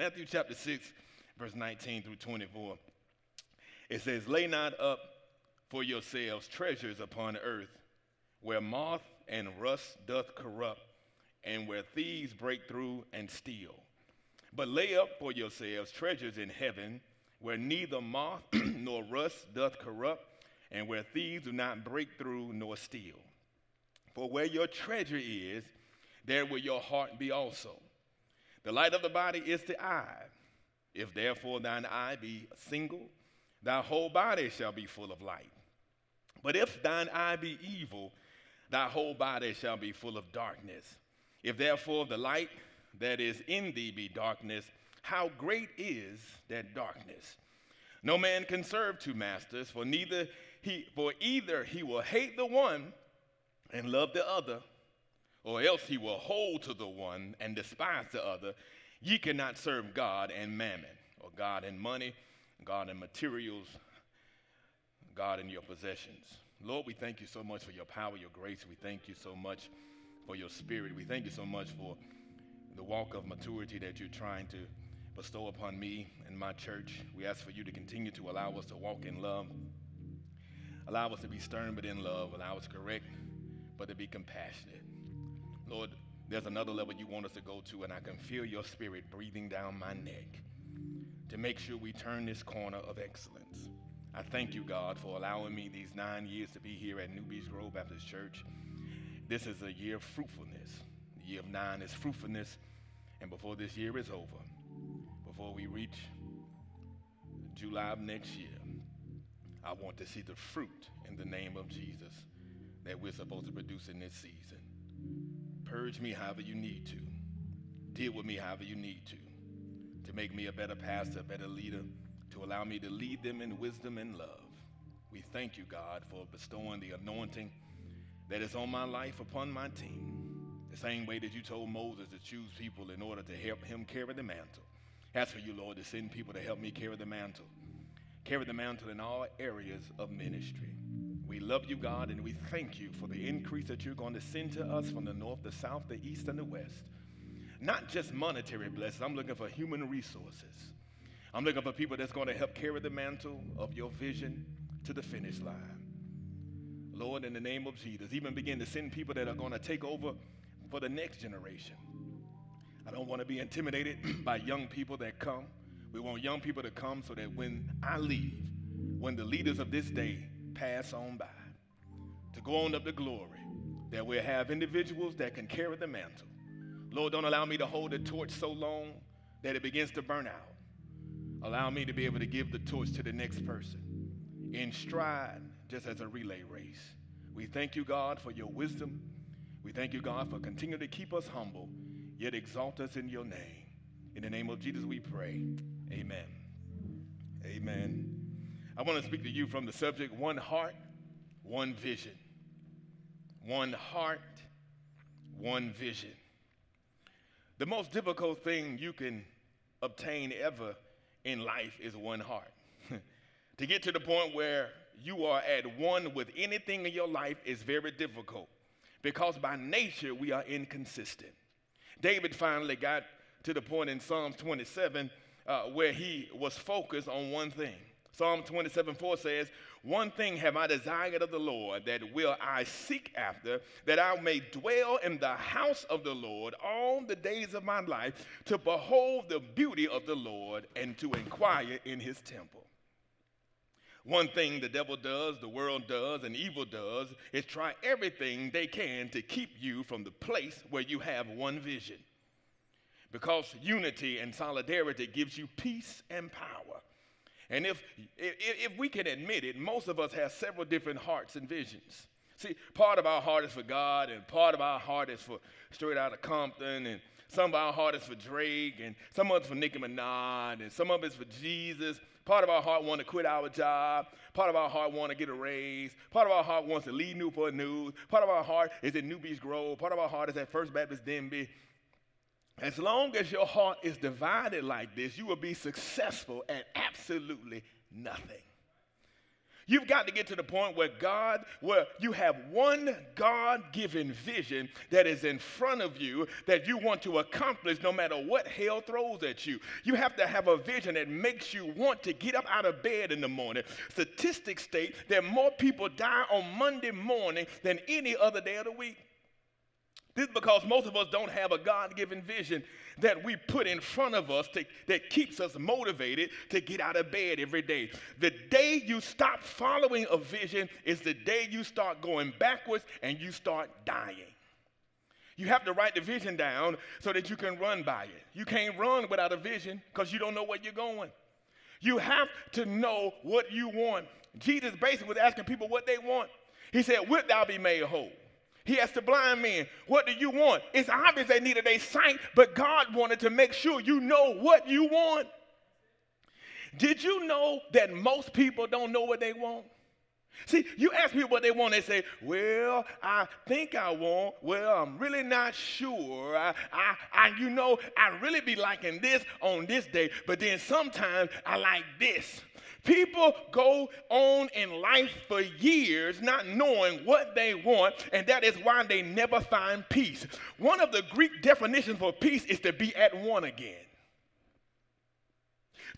Matthew chapter 6, verse 19 through 24. It says, Lay not up for yourselves treasures upon earth, where moth and rust doth corrupt, and where thieves break through and steal. But lay up for yourselves treasures in heaven, where neither moth nor rust doth corrupt, and where thieves do not break through nor steal. For where your treasure is, there will your heart be also. The light of the body is the eye. If therefore thine eye be single, thy whole body shall be full of light. But if thine eye be evil, thy whole body shall be full of darkness. If therefore the light that is in thee be darkness, how great is that darkness? No man can serve two masters, for neither he for either he will hate the one and love the other, or else he will hold to the one and despise the other. Ye cannot serve God and mammon, or God and money, God and materials, God and your possessions. Lord, we thank you so much for your power, your grace. We thank you so much for your spirit. We thank you so much for the walk of maturity that you're trying to bestow upon me and my church. We ask for you to continue to allow us to walk in love, allow us to be stern but in love, allow us to correct but to be compassionate. Lord, there's another level you want us to go to, and I can feel your spirit breathing down my neck to make sure we turn this corner of excellence. I thank you, God, for allowing me these nine years to be here at New Beech Grove Baptist Church. This is a year of fruitfulness. The year of nine is fruitfulness. And before this year is over, before we reach July of next year, I want to see the fruit in the name of Jesus that we're supposed to produce in this season. Purge me however you need to. Deal with me however you need to. To make me a better pastor, a better leader, to allow me to lead them in wisdom and love. We thank you, God, for bestowing the anointing that is on my life upon my team. The same way that you told Moses to choose people in order to help him carry the mantle. Ask for you, Lord, to send people to help me carry the mantle. Carry the mantle in all areas of ministry. We love you, God, and we thank you for the increase that you're going to send to us from the north, the south, the east, and the west. Not just monetary blessings, I'm looking for human resources. I'm looking for people that's going to help carry the mantle of your vision to the finish line. Lord, in the name of Jesus, even begin to send people that are going to take over for the next generation. I don't want to be intimidated by young people that come. We want young people to come so that when I leave, when the leaders of this day pass on by, to go on up to glory, that we'll have individuals that can carry the mantle. Lord, don't allow me to hold the torch so long that it begins to burn out. Allow me to be able to give the torch to the next person in stride, just as a relay race. We thank you, God, for your wisdom. We thank you, God, for continuing to keep us humble, yet exalt us in your name. In the name of Jesus, we pray. Amen. Amen. I want to speak to you from the subject one heart, one vision. One heart, one vision. The most difficult thing you can obtain ever in life is one heart. to get to the point where you are at one with anything in your life is very difficult because by nature we are inconsistent. David finally got to the point in Psalms 27 uh, where he was focused on one thing. Psalm 27 4 says, One thing have I desired of the Lord, that will I seek after, that I may dwell in the house of the Lord all the days of my life, to behold the beauty of the Lord and to inquire in his temple. One thing the devil does, the world does, and evil does is try everything they can to keep you from the place where you have one vision. Because unity and solidarity gives you peace and power. And if, if, if we can admit it, most of us have several different hearts and visions. See, part of our heart is for God, and part of our heart is for straight out of Compton, and some of our heart is for Drake, and some of it's for Nicki Minaj, and some of it's for Jesus. Part of our heart want to quit our job. Part of our heart want to get a raise. Part of our heart wants to leave Newport News. Part of our heart is in New Beech Grove. Part of our heart is at First Baptist Denbigh. As long as your heart is divided like this, you will be successful at absolutely nothing. You've got to get to the point where God, where you have one God given vision that is in front of you that you want to accomplish no matter what hell throws at you. You have to have a vision that makes you want to get up out of bed in the morning. Statistics state that more people die on Monday morning than any other day of the week. This is because most of us don't have a God given vision that we put in front of us to, that keeps us motivated to get out of bed every day. The day you stop following a vision is the day you start going backwards and you start dying. You have to write the vision down so that you can run by it. You can't run without a vision because you don't know where you're going. You have to know what you want. Jesus basically was asking people what they want. He said, Wilt thou be made whole? He asked the blind man, What do you want? It's obvious they needed a sight, but God wanted to make sure you know what you want. Did you know that most people don't know what they want? See, you ask people what they want, they say, Well, I think I want, well, I'm really not sure. I, I, I, you know, I really be liking this on this day, but then sometimes I like this. People go on in life for years not knowing what they want, and that is why they never find peace. One of the Greek definitions for peace is to be at one again.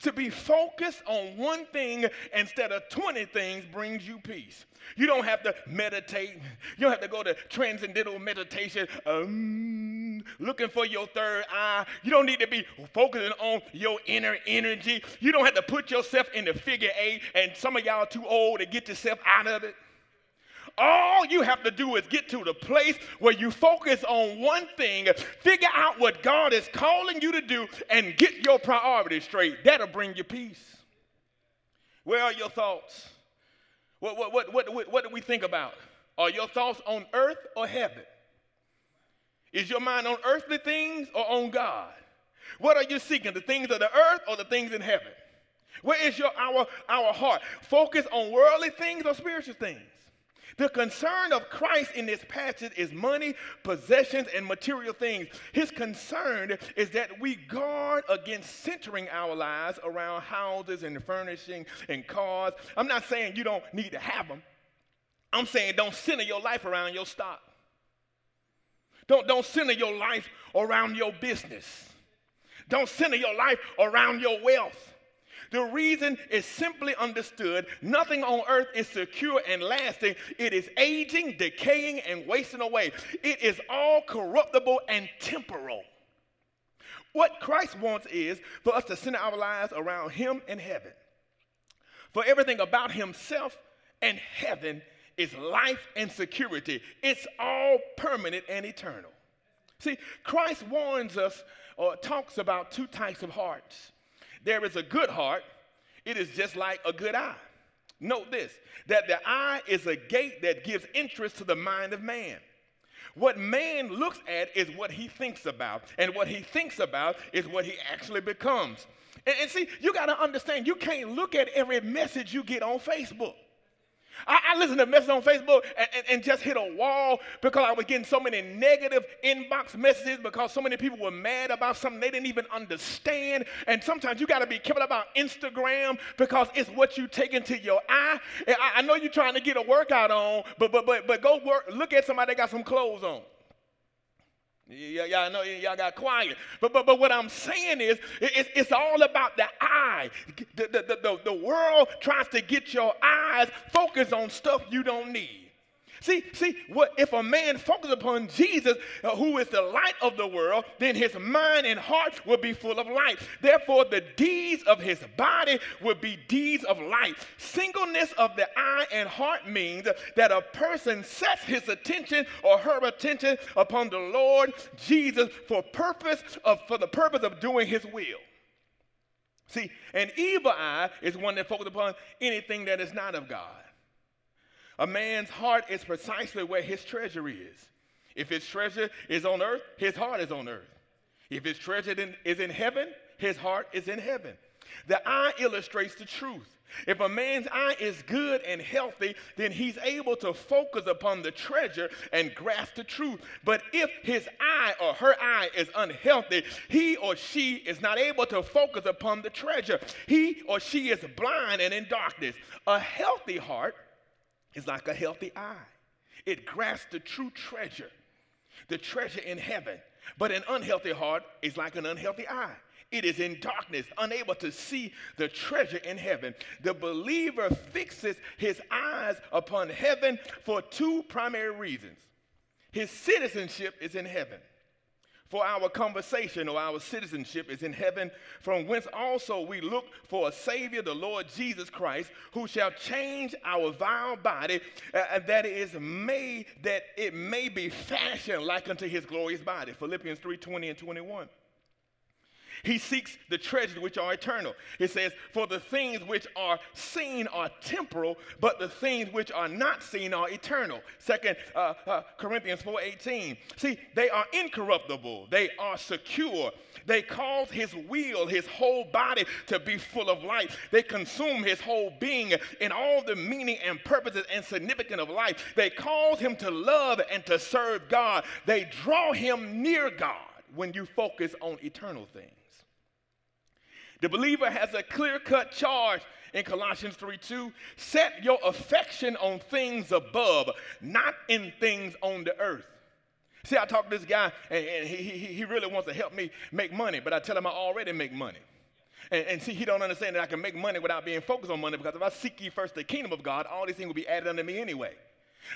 To be focused on one thing instead of 20 things brings you peace. You don't have to meditate. You don't have to go to transcendental meditation, um, looking for your third eye. You don't need to be focusing on your inner energy. You don't have to put yourself in the figure eight, and some of y'all are too old to get yourself out of it. All you have to do is get to the place where you focus on one thing, figure out what God is calling you to do, and get your priorities straight. That'll bring you peace. Where are your thoughts? What, what, what, what, what do we think about? Are your thoughts on earth or heaven? Is your mind on earthly things or on God? What are you seeking? The things of the earth or the things in heaven? Where is your our our heart? Focus on worldly things or spiritual things? The concern of Christ in this passage is money, possessions, and material things. His concern is that we guard against centering our lives around houses and furnishing and cars. I'm not saying you don't need to have them. I'm saying don't center your life around your stock. Don't, don't center your life around your business. Don't center your life around your wealth. The reason is simply understood nothing on earth is secure and lasting. It is aging, decaying, and wasting away. It is all corruptible and temporal. What Christ wants is for us to center our lives around Him and heaven. For everything about Himself and heaven is life and security, it's all permanent and eternal. See, Christ warns us or talks about two types of hearts there is a good heart, it is just like a good eye. Note this that the eye is a gate that gives interest to the mind of man. What man looks at is what he thinks about, and what he thinks about is what he actually becomes. And, and see, you got to understand, you can't look at every message you get on Facebook. I, I listened to messages on Facebook and, and, and, just hit a wall because I was getting so many negative inbox messages because so many people were mad about something they didn't even understand. And sometimes you got to be careful about Instagram because it's what you take into your eye. I, I know you're trying to get a workout on, but but but but go work. Look at somebody that got some clothes on. Y- y'all know y'all got quiet. But, but, but what I'm saying is, it, it's all about the eye. The, the, the, the world tries to get your eyes focused on stuff you don't need. See, see, what if a man focuses upon Jesus, uh, who is the light of the world, then his mind and heart will be full of light. Therefore, the deeds of his body will be deeds of light. Singleness of the eye and heart means that a person sets his attention or her attention upon the Lord Jesus for purpose of for the purpose of doing his will. See, an evil eye is one that focuses upon anything that is not of God. A man's heart is precisely where his treasure is. If his treasure is on earth, his heart is on earth. If his treasure is in heaven, his heart is in heaven. The eye illustrates the truth. If a man's eye is good and healthy, then he's able to focus upon the treasure and grasp the truth. But if his eye or her eye is unhealthy, he or she is not able to focus upon the treasure. He or she is blind and in darkness. A healthy heart is like a healthy eye, it grasps the true treasure, the treasure in heaven. But an unhealthy heart is like an unhealthy eye. It is in darkness, unable to see the treasure in heaven. The believer fixes his eyes upon heaven for two primary reasons. His citizenship is in heaven. For our conversation or our citizenship is in heaven, from whence also we look for a Savior, the Lord Jesus Christ, who shall change our vile body, uh, that is made that it may be fashioned like unto his glorious body. Philippians 3 20 and 21. He seeks the treasures which are eternal. It says, For the things which are seen are temporal, but the things which are not seen are eternal. Second uh, uh, Corinthians 4:18. See, they are incorruptible, they are secure. They cause his will, his whole body to be full of life. They consume his whole being in all the meaning and purposes and significance of life. They cause him to love and to serve God. They draw him near God when you focus on eternal things. The believer has a clear cut charge in Colossians 3 2. Set your affection on things above, not in things on the earth. See, I talk to this guy, and, he, he, he really wants to help me make money, but I tell him I already make money. And, and, see, he don't understand that I can make money without being focused on money because if I seek ye first the kingdom of God, all these things will be added unto me anyway.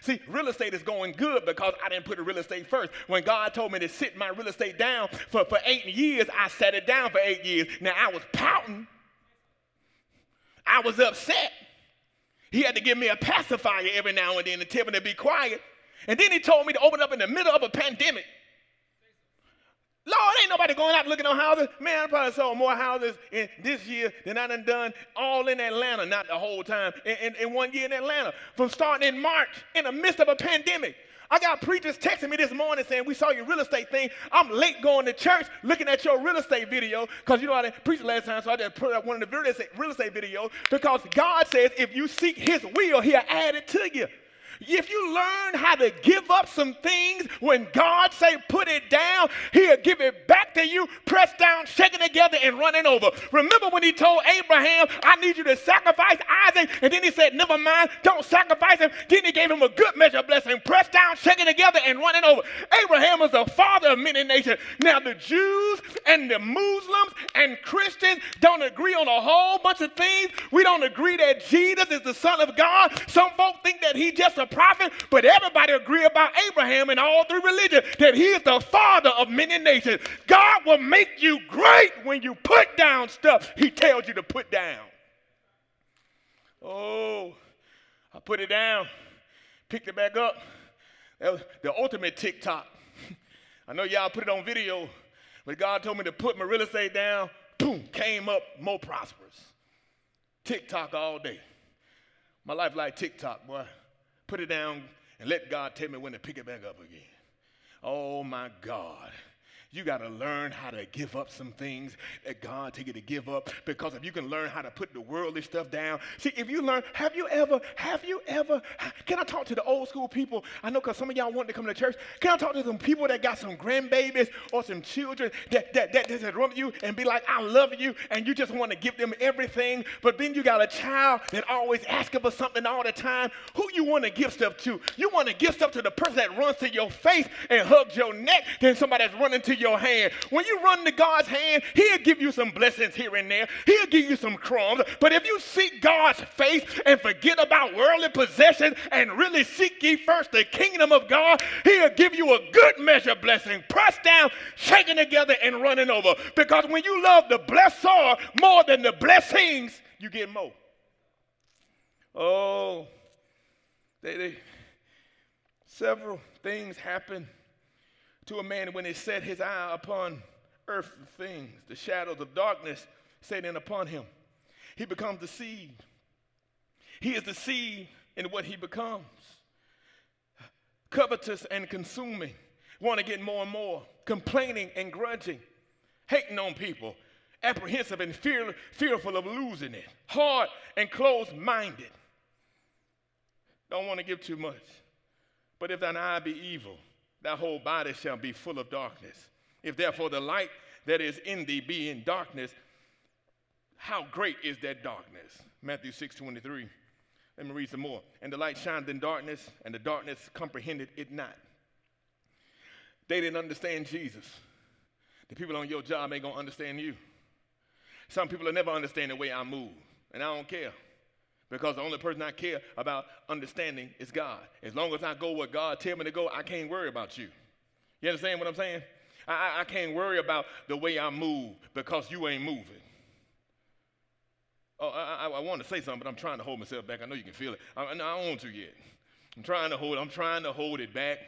See, real estate is going good because I didn't put real estate first. When God told me to sit my real estate down for, for eight years, I sat it down for eight years. Now I was pouting. I was upset. He had to give me a pacifier every now and then to tell me to be quiet. And then he told me to open up in the middle of a pandemic. Lord, ain't nobody going out looking on houses. Man, I probably sold more houses in this year than I done done all in Atlanta, not the whole time, in, in, in one year in Atlanta. From starting in March in the midst of a pandemic. I got preachers texting me this morning saying, We saw your real estate thing. I'm late going to church looking at your real estate video because you know I didn't preach last time, so I just put up one of the real estate, real estate videos because God says if you seek His will, He'll add it to you. If you learn how to give up some things when God say put it down, he'll give it back to you, pressed down, shaking together, and running over. Remember when he told Abraham, I need you to sacrifice Isaac, and then he said, never mind, don't sacrifice him. Then he gave him a good measure of blessing, pressed down, shaking together, and running over. Abraham was the father of many nations. Now the Jews and the Muslims and Christians don't agree on a whole bunch of things. We don't agree that Jesus is the son of God. Some folk think that he just a prophet, but everybody agree about Abraham in all three religions that he is the father of many nations. God will make you great when you put down stuff he tells you to put down. Oh, I put it down, picked it back up. That was the ultimate TikTok. I know y'all put it on video, but God told me to put my real estate down. Boom, came up more prosperous. TikTok all day. My life like TikTok, boy put it down, and let God tell me when to pick it back up again. Oh my God. You got to learn how to give up some things that God tell you to give up. Because if you can learn how to put the worldly stuff down, see, if you learn, have you ever, have you ever, can I talk to the old school people? I know because some of y'all want to come to church. Can I talk to some people that got some grandbabies or some children that that that, that, that run you and be like, I love you, and you just want to give them everything, but then you got a child that always asking for something all the time. Who you want to give stuff to? You want to give stuff to the person that runs to your face and hugs your neck than somebody that's running to your hand. When you run to God's hand, He'll give you some blessings here and there. He'll give you some crumbs. But if you seek God's face and forget about worldly possessions and really seek ye first the kingdom of God, He'll give you a good measure blessing, pressed down, shaken together, and running over. Because when you love the blessor more than the blessings, you get more. Oh, they, they several things happen to a man when he set his eye upon earthly things, the shadows of darkness setting upon him. He becomes deceived. He is deceived in what he becomes. Covetous and consuming, want to get more and more, complaining and grudging, hating on people, apprehensive and fear, fearful of losing it, hard and closed minded. Don't want to give too much. But if thine eye be evil, thy whole body shall be full of darkness. If therefore the light that is in thee be in darkness, how great is that darkness? Matthew 6 23. Let me read some more. And the light shined in darkness, and the darkness comprehended it not. They didn't understand Jesus. The people on your job ain't gonna understand you. Some people will never understand the way I move, and I don't care. Because the only person I care about understanding is God. As long as I go where God tell me to go, I can't worry about you. You understand what I'm saying? I, I can't worry about the way I move because you ain't moving. Oh, I, I, I want to say something, but I'm trying to hold myself back. I know you can feel it. I, I don't want to yet. I'm trying to hold. I'm trying to hold it back.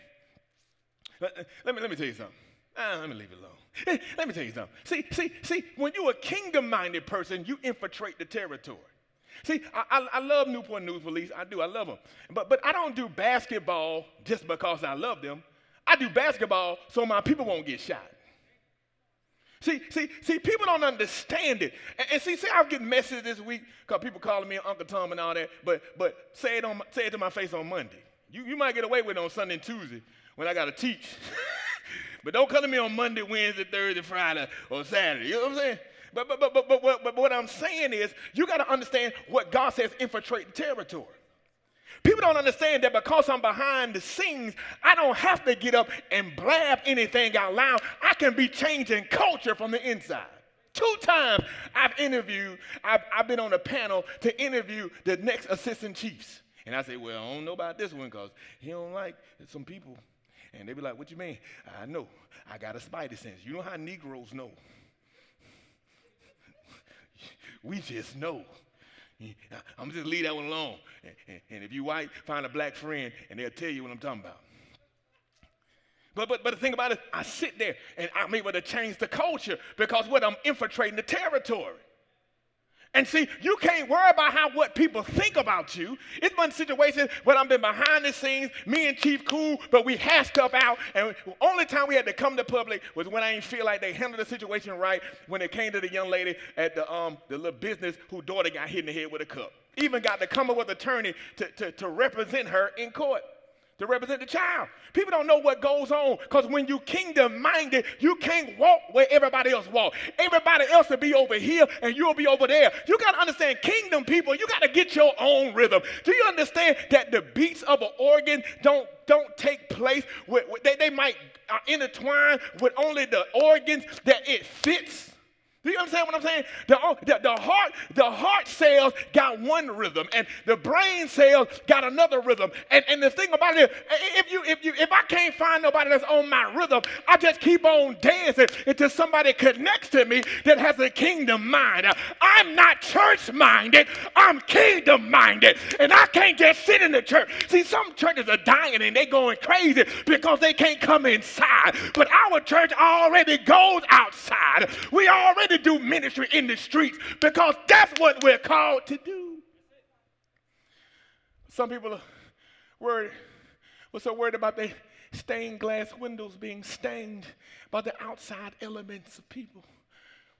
Let, let me let me tell you something. Ah, let me leave it alone. Let me tell you something. See, see, see. When you're a kingdom-minded person, you infiltrate the territory. See, I, I, I, love Newport News Police. I do. I love them. But, but I don't do basketball just because I love them. I do basketball so my people won't get shot. See, see, see, people don't understand it. And, and see, see, I'm getting messages this week because people calling me Uncle Tom and all that. But but say it on say it to my face on Monday. You, you might get away with it on Sunday and Tuesday when I got to teach. but don't come to me on Monday, Wednesday, Thursday, Friday, or Saturday. You know what I'm saying? But, but, but, but, but, but, but what I'm saying is, you got to understand what God says infiltrate territory. People don't understand that because I'm behind the scenes, I don't have to get up and blab anything out loud. I can be changing culture from the inside. Two times I've interviewed, I've, I've been on a panel to interview the next assistant chiefs. And I say, well, I don't know about this one because he don't like some people. And they be like, what you mean? I know. I got a spidey sense. You know how Negroes know? We just know. I'm just leave that one alone. And, and if you white, find a black friend and they'll tell you what I'm talking about. But, but, but the thing about it, I sit there and I'm able to change the culture because what I'm infiltrating the territory. And see, you can't worry about how what people think about you. It's been situations where I've been behind the scenes, me and Chief cool, but we hashed stuff out. And only time we had to come to public was when I didn't feel like they handled the situation right when it came to the young lady at the um the little business whose daughter got hit in the head with a cup. Even got to come up with attorney to, to, to represent her in court to represent the child. People don't know what goes on because when you kingdom minded, you can't walk where everybody else walk. Everybody else will be over here and you'll be over there. You got to understand kingdom people, you got to get your own rhythm. Do you understand that the beats of an organ don't don't take place with, with they, they might uh, intertwine with only the organs that it fits? Do you understand what I'm saying? The, the, the, heart, the heart cells got one rhythm, and the brain cells got another rhythm. And, and the thing about it, if you if you if I can't find nobody that's on my rhythm, I just keep on dancing until somebody connects to me that has a kingdom mind. I'm not church minded, I'm kingdom minded. And I can't just sit in the church. See, some churches are dying and they're going crazy because they can't come inside. But our church already goes outside. We already to do ministry in the streets because that's what we're called to do. Some people are worried, were so worried about the stained glass windows being stained by the outside elements of people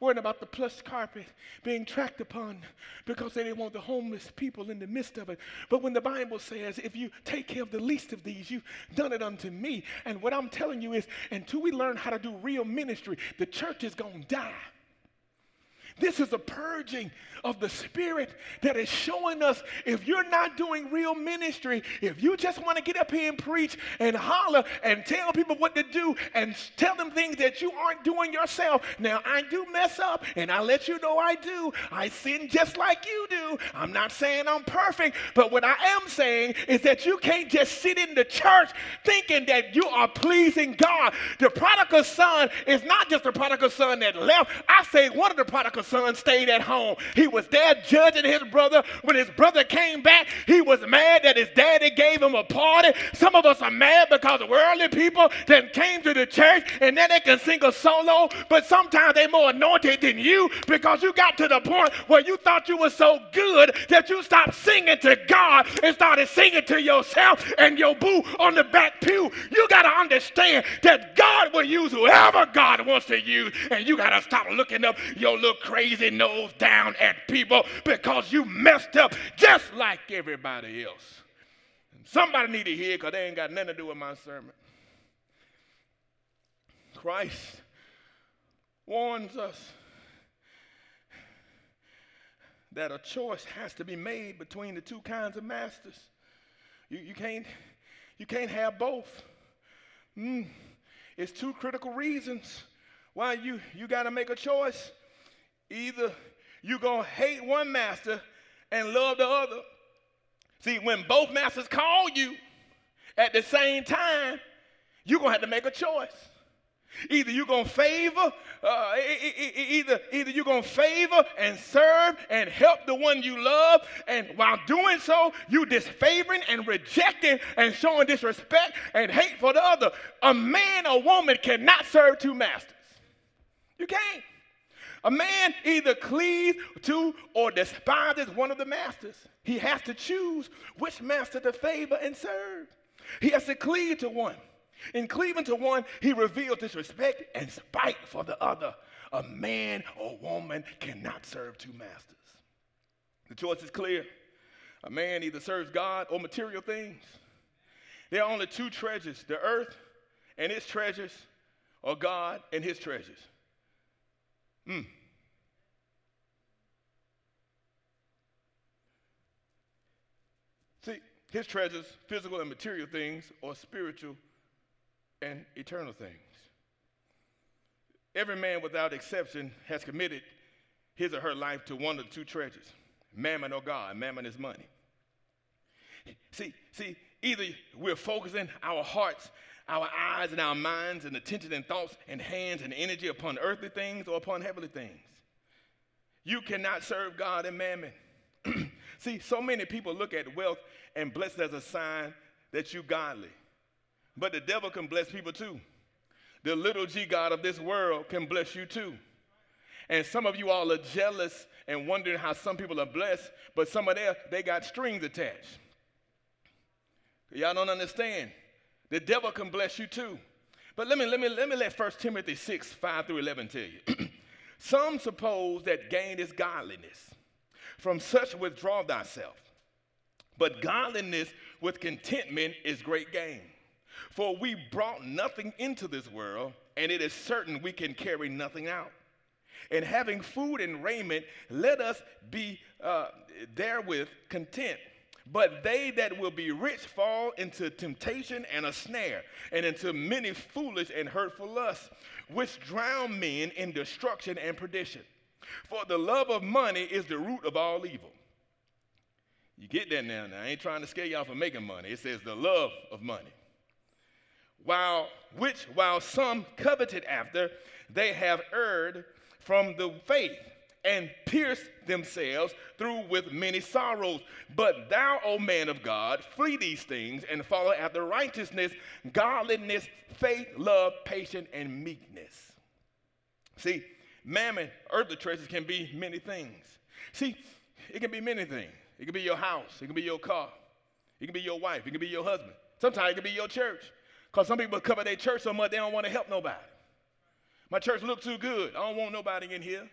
worrying about the plush carpet being tracked upon because they didn't want the homeless people in the midst of it. But when the Bible says, if you take care of the least of these, you've done it unto me. And what I'm telling you is, until we learn how to do real ministry, the church is going to die. This is a purging of the Spirit that is showing us if you're not doing real ministry, if you just want to get up here and preach and holler and tell people what to do and tell them things that you aren't doing yourself. Now, I do mess up and I let you know I do. I sin just like you do. I'm not saying I'm perfect, but what I am saying is that you can't just sit in the church thinking that you are pleasing God. The prodigal son is not just the prodigal son that left. I say one of the prodigal son stayed at home. He was there judging his brother. When his brother came back, he was mad that his daddy gave him a party. Some of us are mad because worldly people that came to the church and then they can sing a solo, but sometimes they're more anointed than you because you got to the point where you thought you were so good that you stopped singing to God and started singing to yourself and your boo on the back pew. You got to understand that God will use whoever God wants to use, and you got to stop looking up your little crazy nose down at people because you messed up just like everybody else. Somebody need to hear because they ain't got nothing to do with my sermon. Christ warns us that a choice has to be made between the two kinds of masters. You, you, can't, you can't have both. Mm. It's two critical reasons why you, you got to make a choice. Either you're going to hate one master and love the other. See, when both masters call you at the same time, you're going to have to make a choice. Either you're going to favor, uh, either, either you're going to favor and serve and help the one you love, and while doing so, you disfavoring and rejecting and showing disrespect and hate for the other. A man or woman cannot serve two masters. You can't. A man either cleaves to or despises one of the masters. He has to choose which master to favor and serve. He has to cleave to one. In cleaving to one, he reveals disrespect and spite for the other. A man or woman cannot serve two masters. The choice is clear. A man either serves God or material things. There are only two treasures the earth and its treasures, or God and his treasures. Mm. See, his treasures, physical and material things, or spiritual and eternal things. Every man without exception has committed his or her life to one of the two treasures mammon or God. Mammon is money. See, see, either we're focusing our hearts, our eyes, and our minds, and attention and thoughts, and hands and energy upon earthly things or upon heavenly things. You cannot serve God and mammon. see, so many people look at wealth and bless it as a sign that you're godly. But the devil can bless people too. The little g God of this world can bless you too. And some of you all are jealous and wondering how some people are blessed, but some of them, they got strings attached. Y'all don't understand. The devil can bless you too. But let me, let me, let me let 1 Timothy 6, 5 through 11 tell you. some suppose that gain is godliness. From such withdraw thyself. But godliness with contentment is great gain. For we brought nothing into this world, and it is certain we can carry nothing out. And having food and raiment, let us be uh, therewith content. But they that will be rich fall into temptation and a snare, and into many foolish and hurtful lusts, which drown men in destruction and perdition. For the love of money is the root of all evil. You get that now. Now I ain't trying to scare y'all from making money. It says the love of money while which while some coveted after, they have erred from the faith and pierced themselves through with many sorrows. But thou, O man of God, flee these things and follow after righteousness, godliness, faith, love, patience, and meekness. See, mammon, earthly treasures can be many things. See, it can be many things. It can be your house, it can be your car, it can be your wife, it can be your husband. Sometimes it can be your church. Because some people cover their church so much they don't want to help nobody. My church look too good. I don't want nobody in here.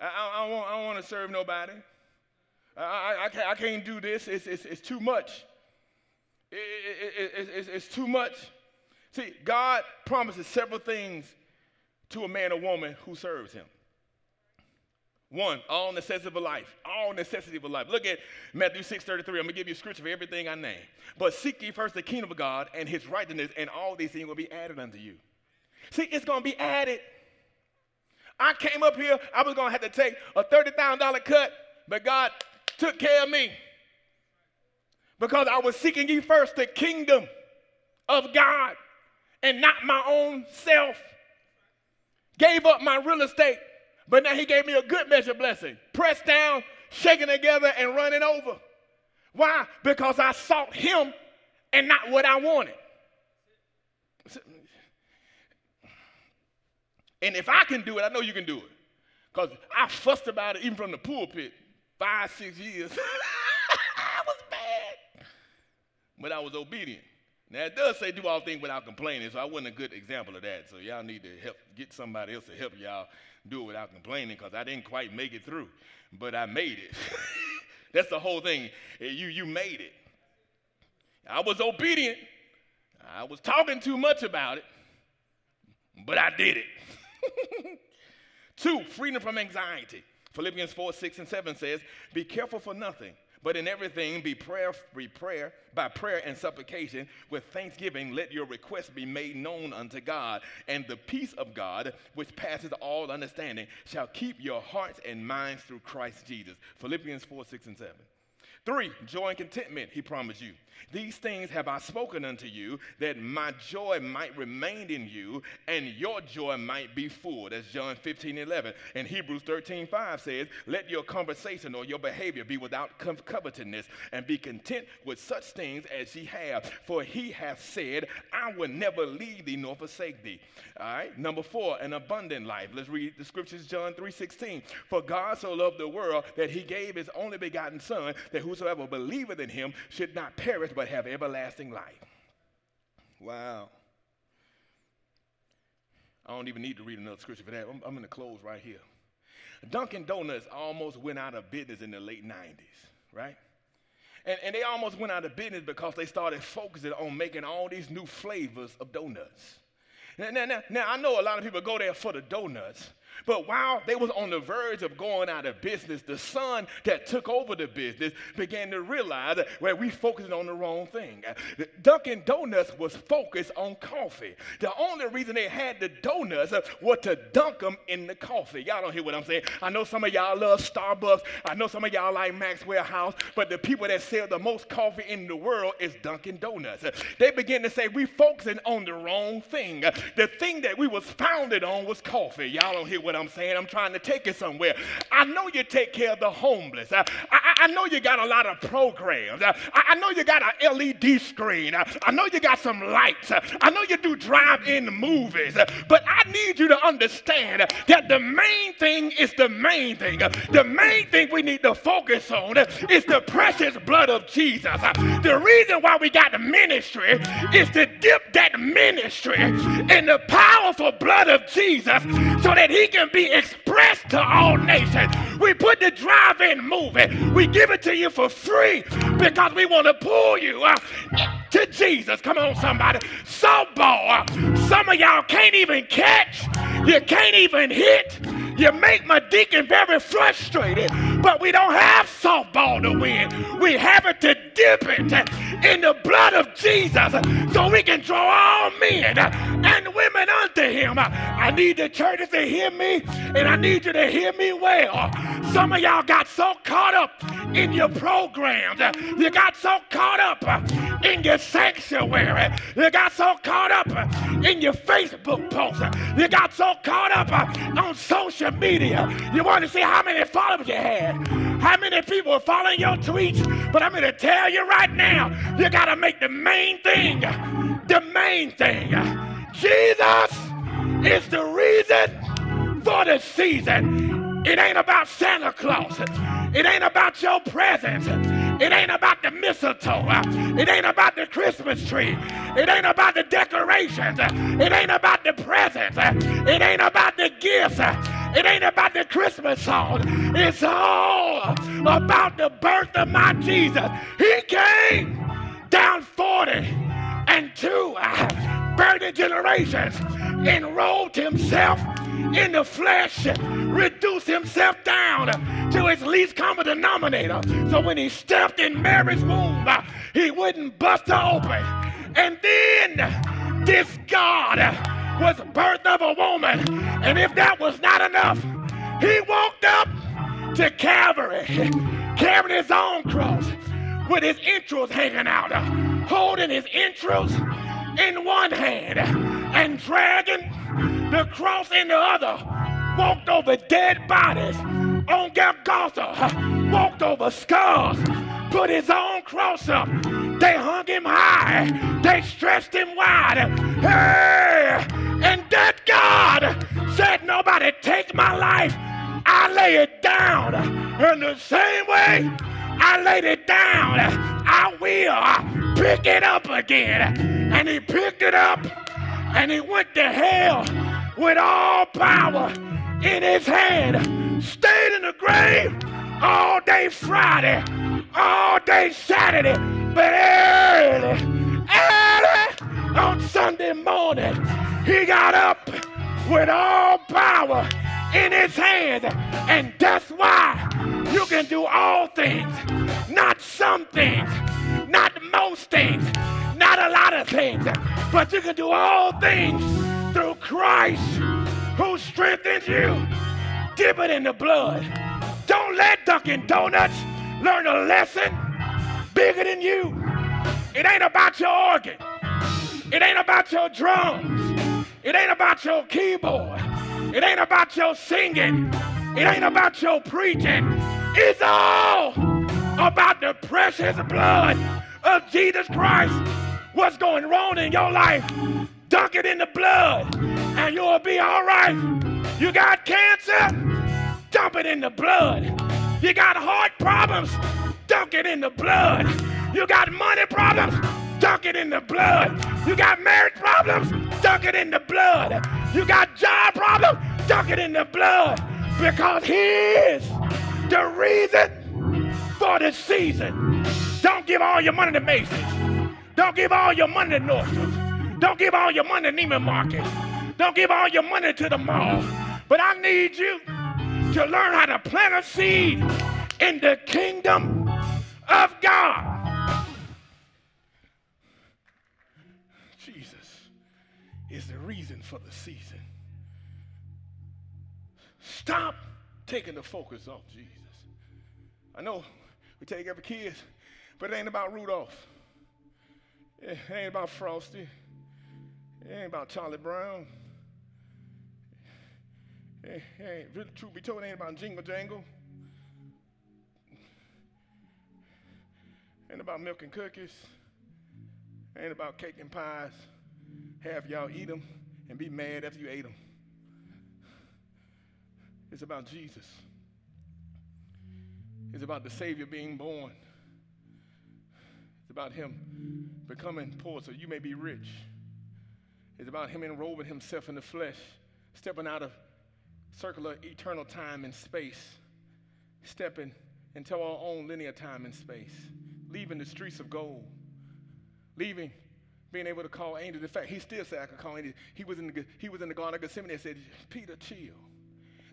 I, I, want, I want to serve nobody. I, I, I, can't, I can't do this. It's, it's, it's too much. It, it, it, it's, it's too much. See, God promises several things to a man or woman who serves him. One, all necessity of life. All necessity of life. Look at Matthew 6 33. I'm going to give you scripture for everything I name. But seek ye first the kingdom of God and his righteousness, and all these things will be added unto you. See, it's going to be added. I came up here, I was going to have to take a $30,000 cut, but God took care of me. Because I was seeking ye first the kingdom of God and not my own self. Gave up my real estate But now he gave me a good measure blessing. Pressed down, shaken together, and running over. Why? Because I sought him and not what I wanted. And if I can do it, I know you can do it. Because I fussed about it even from the pulpit five, six years. I was bad. But I was obedient. Now it does say do all things without complaining, so I wasn't a good example of that. So y'all need to help get somebody else to help y'all do it without complaining because I didn't quite make it through, but I made it. That's the whole thing. You you made it. I was obedient. I was talking too much about it, but I did it. Two, freedom from anxiety. Philippians 4, 6, and 7 says, Be careful for nothing, but in everything be prayer, be prayer, by prayer and supplication, with thanksgiving, let your requests be made known unto God. And the peace of God, which passes all understanding, shall keep your hearts and minds through Christ Jesus. Philippians 4, 6, and 7. Three, joy and contentment, he promised you. These things have I spoken unto you, that my joy might remain in you, and your joy might be full. That's John 15, 11. And Hebrews 13, 5 says, Let your conversation or your behavior be without covetousness, and be content with such things as ye have. For he hath said, I will never leave thee nor forsake thee. All right. Number four, an abundant life. Let's read the scriptures, John 3, 16. For God so loved the world that he gave his only begotten Son, that whosoever believeth in him should not perish but have everlasting life. Wow. I don't even need to read another scripture for that. I'm, I'm going to close right here. Dunkin' Donuts almost went out of business in the late 90s, right? And, and they almost went out of business because they started focusing on making all these new flavors of donuts. Now, now, now, now, I know a lot of people go there for the donuts, but while they was on the verge of going out of business, the son that took over the business began to realize that well, we focusing on the wrong thing. Dunkin' Donuts was focused on coffee. The only reason they had the donuts was to dunk them in the coffee. Y'all don't hear what I'm saying. I know some of y'all love Starbucks. I know some of y'all like Maxwell House, but the people that sell the most coffee in the world is Dunkin' Donuts. They began to say we focusing on the wrong thing. The thing that we was founded on was coffee. Y'all don't hear what I'm saying. I'm trying to take it somewhere. I know you take care of the homeless. I, I, I know you got a lot of programs. I, I know you got an LED screen. I, know you got some lights. I know you do drive-in movies. But I need you to understand that the main thing is the main thing. The main thing we need to focus on is the precious blood of Jesus. The reason why we got the ministry is to dip that ministry in the powerful blood of Jesus so that he can be expressed to all nations. We put the drive in movie, we give it to you for free because we want to pull you uh, to Jesus. Come on, somebody. Softball. Some of y'all can't even catch, you can't even hit. You make my deacon very frustrated, but we don't have softball to win. We have it to dip it in the blood of Jesus so we can draw all men and women unto him. I need the churches to hear me, and I need you to hear me well. Some of y'all got so caught up in your programs. You got so caught up in your sanctuary. You got so caught up in your Facebook posts. You got so caught up on social media. You want to see how many followers you had, how many people are following your tweets. But I'm going to tell you right now, you got to make the main thing the main thing. Jesus is the reason for the season. It ain't about Santa Claus. It ain't about your presents. It ain't about the mistletoe. It ain't about the Christmas tree. It ain't about the decorations. It ain't about the presents. It ain't about the gifts. It ain't about the Christmas song. It's all about the birth of my Jesus. He came down 40 and two uh, burning generations enrolled himself in the flesh, reduced himself down to his least common denominator. So when he stepped in Mary's womb, uh, he wouldn't bust her open. And then this God was birth of a woman. And if that was not enough, he walked up to Calvary, carrying his own cross with his entrails hanging out, holding his entrails in one hand and dragging the cross in the other walked over dead bodies on Golgotha, walked over skulls, put his own cross up. They hung him high, they stretched him wide. Hey! And that God said, Nobody take my life. I lay it down. In the same way I laid it down, I will pick it up again. And he picked it up and he went to hell with all power in his hand. Stayed in the grave all day Friday, all day Saturday, but early, early on Sunday morning, he got up with all power in his hands. And that's why you can do all things, not some things, not most things, not a lot of things, but you can do all things through Christ who strengthens you. Dip it in the blood. Don't let Dunkin' Donuts learn a lesson bigger than you. It ain't about your organ. It ain't about your drums. It ain't about your keyboard. It ain't about your singing. It ain't about your preaching. It's all about the precious blood of Jesus Christ. What's going wrong in your life? Dunk it in the blood and you'll be all right. You got cancer? Dump it in the blood. You got heart problems? Dunk it in the blood. You got money problems? Dunk it in the blood. You got marriage problems? Dunk it in the blood. You got job problems? Dunk it in the blood. Because He is the reason for the season. Don't give all your money to Macy's. Don't give all your money to Nordstrom. Don't give all your money to Neiman Marcus. Don't give all your money to the mall. But I need you to learn how to plant a seed in the kingdom of God. Jesus is the reason for the season. Stop taking the focus off Jesus. I know we take every kid, but it ain't about Rudolph. It ain't about Frosty. It ain't about Charlie Brown. It ain't, really, truth be told, it ain't about Jingle Jangle. Ain't about milk and cookies. Ain't about cake and pies. Have y'all eat them and be mad after you ate them. It's about Jesus. It's about the Savior being born. It's about Him becoming poor so you may be rich. It's about Him enrolling Himself in the flesh, stepping out of circular eternal time and space, stepping into our own linear time and space, leaving the streets of gold, leaving, being able to call angels. In fact, he still said I could call angels. He was in the, he was in the Garden of Gethsemane and said, Peter, chill.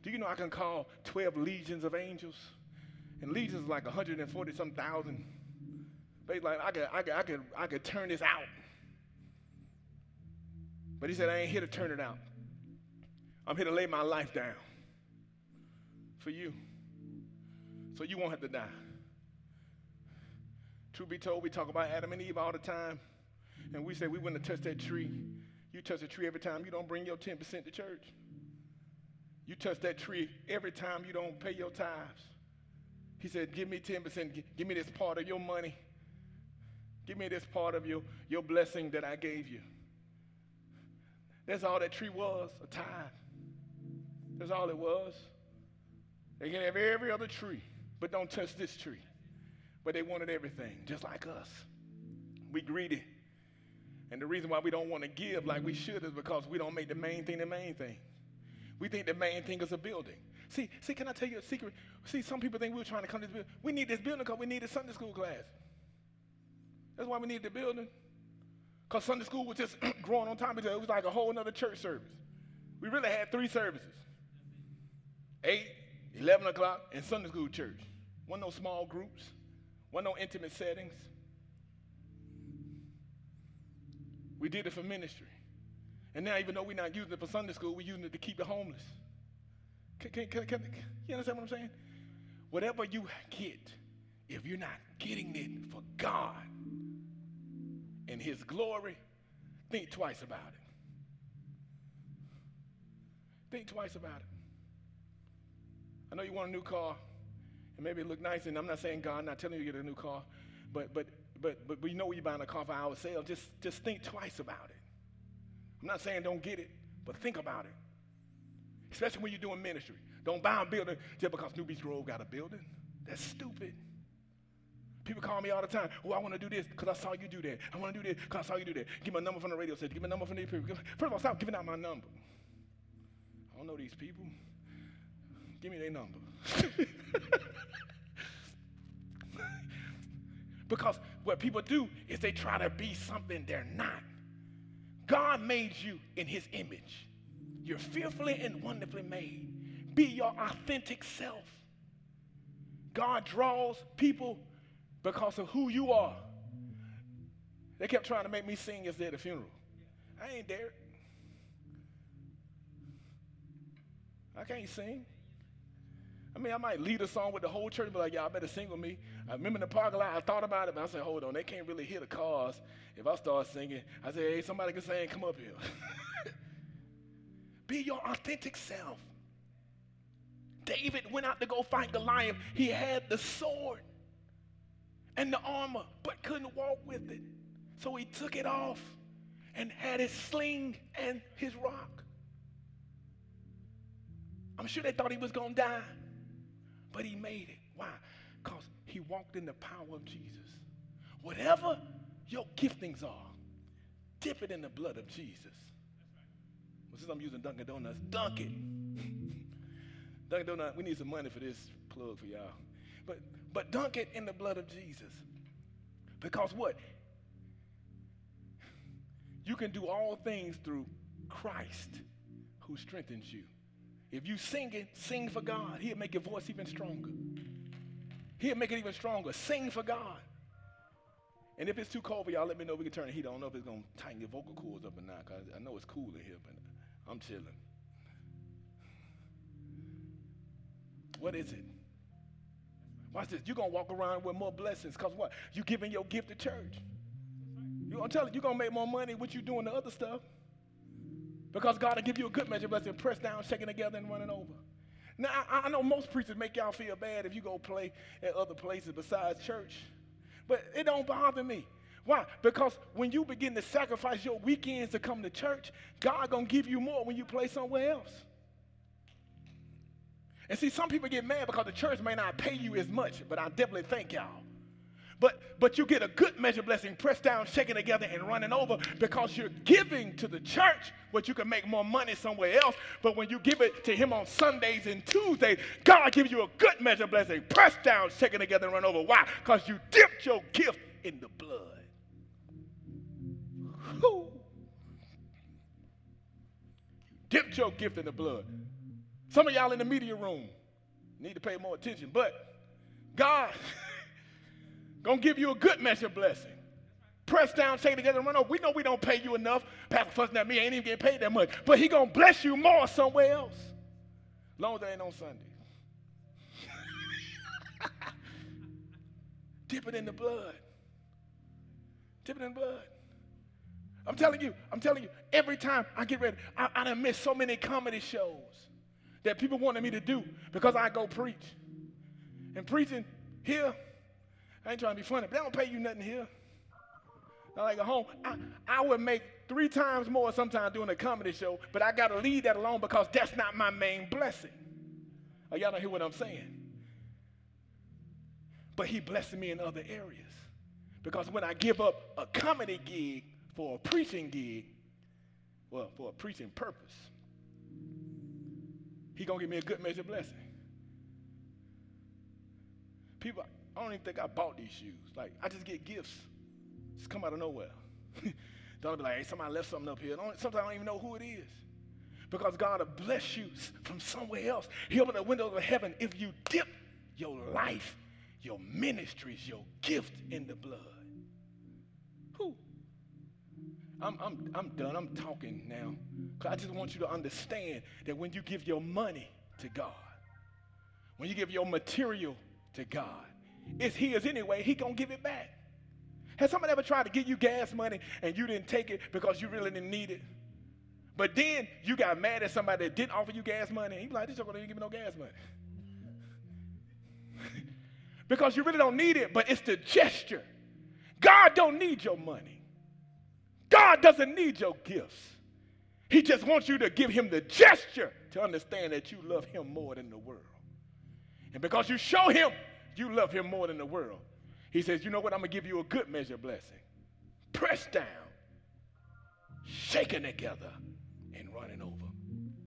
Do you know I can call 12 legions of angels? And legions like 140 some thousand. But like, I could, I, could, I, could, I could turn this out. But he said, I ain't here to turn it out. I'm here to lay my life down for you so you won't have to die. Truth be told, we talk about Adam and Eve all the time, and we say we wouldn't have touched that tree. You touch a tree every time you don't bring your 10% to church. You touch that tree every time you don't pay your tithes. He said, Give me 10%, give me this part of your money. Give me this part of your, your blessing that I gave you. That's all that tree was, a tithe. That's all it was. They can have every other tree, but don't touch this tree. But they wanted everything, just like us. We greedy. And the reason why we don't want to give like we should is because we don't make the main thing the main thing. We think the main thing is a building. See, see, can I tell you a secret? See, some people think we are trying to come to this building. We need this building because we need a Sunday school class. That's why we need the building. Because Sunday school was just growing on top of. It was like a whole other church service. We really had three services 8, 11 o'clock, in Sunday school church. One no small groups, one of no intimate settings. We did it for ministry. And now, even though we're not using it for Sunday school, we're using it to keep the homeless. Can, can, can, can, you understand what I'm saying? Whatever you get, if you're not getting it for God and His glory, think twice about it. Think twice about it. I know you want a new car, and maybe it look nice. And I'm not saying God, I'm not telling you to get a new car, but but but but we know you're buying a car for our sale. Just just think twice about it. I'm not saying don't get it, but think about it. Especially when you're doing ministry. Don't buy a building just because New Beech got a building. That's stupid. People call me all the time. Oh, I want to do this because I saw you do that. I want to do this because I saw you do that. Give me a number from the radio station. Give me a number from these people. First of all, stop giving out my number. I don't know these people. Give me their number. because what people do is they try to be something they're not. God made you in his image. You're fearfully and wonderfully made. Be your authentic self. God draws people because of who you are. They kept trying to make me sing yesterday at the funeral. I ain't there. I can't sing. I mean, I might lead a song with the whole church, but like, y'all better sing with me. I remember in the parking lot, I thought about it, but I said, hold on, they can't really hear the cars if I start singing. I said, hey, somebody can sing, come up here. Be your authentic self. David went out to go fight Goliath. He had the sword and the armor, but couldn't walk with it. So he took it off and had his sling and his rock. I'm sure they thought he was going to die, but he made it. Why? Because he walked in the power of Jesus. Whatever your giftings are, dip it in the blood of Jesus. Well, since I'm using Dunkin' Donuts, dunk it. Dunkin' Donuts, we need some money for this plug for y'all. But but dunk it in the blood of Jesus. Because what? You can do all things through Christ who strengthens you. If you sing it, sing for God. He'll make your voice even stronger. He'll make it even stronger. Sing for God. And if it's too cold for y'all, let me know. We can turn the heat. I don't know if it's going to tighten your vocal cords up or not, because I know it's cool in here, but I'm chilling. What is it? Watch this. You're going to walk around with more blessings because what? You're giving your gift to church. You're going to tell it, you're going to make more money what you doing the other stuff. Because God will give you a good measure blessing, pressed down, shaking together, and running over. Now, I, I know most preachers make y'all feel bad if you go play at other places besides church. But it don't bother me. Why? Because when you begin to sacrifice your weekends to come to church, God gonna give you more when you play somewhere else. And see, some people get mad because the church may not pay you as much, but I definitely thank y'all. But, but you get a good measure blessing, pressed down, shaken together, and running over because you're giving to the church what you can make more money somewhere else. But when you give it to Him on Sundays and Tuesdays, God gives you a good measure blessing, pressed down, shaken together, and run over. Why? Because you dipped your gift in the blood. Whew. Dipped your gift in the blood. Some of y'all in the media room need to pay more attention, but God gonna give you a good measure blessing. Press down, say together, run over. We know we don't pay you enough. Pastor fussing at me, ain't even getting paid that much. But he gonna bless you more somewhere else. Long as it ain't on Sunday. Dip it in the blood. Dip it in the blood. I'm telling you, I'm telling you, every time I get ready, I, I done miss so many comedy shows that people wanted me to do because I go preach. And preaching here, I ain't trying to be funny, but they don't pay you nothing here. Not like at home. I, I would make three times more sometimes doing a comedy show, but I got to leave that alone because that's not my main blessing. Oh, y'all don't hear what I'm saying? But he blessed me in other areas. Because when I give up a comedy gig for a preaching gig, well, for a preaching purpose, he gonna give me a good measure blessing. People, I don't even think I bought these shoes. Like, I just get gifts. Just come out of nowhere. don't be like, hey, somebody left something up here. sometimes I don't even know who it is. Because God will bless you from somewhere else. He opened the windows of heaven if you dip your life, your ministries, your gift in the blood. Who? I'm, I'm, I'm done. I'm talking now. I just want you to understand that when you give your money to God, when you give your material to God, it's his anyway. He gonna give it back. Has somebody ever tried to give you gas money and you didn't take it because you really didn't need it? But then you got mad at somebody that didn't offer you gas money. And you like, this ain't gonna give me no gas money. because you really don't need it, but it's the gesture. God don't need your money. God doesn't need your gifts. He just wants you to give him the gesture to understand that you love him more than the world. And because you show him you love him more than the world, he says, You know what? I'm going to give you a good measure blessing. Pressed down, shaken together.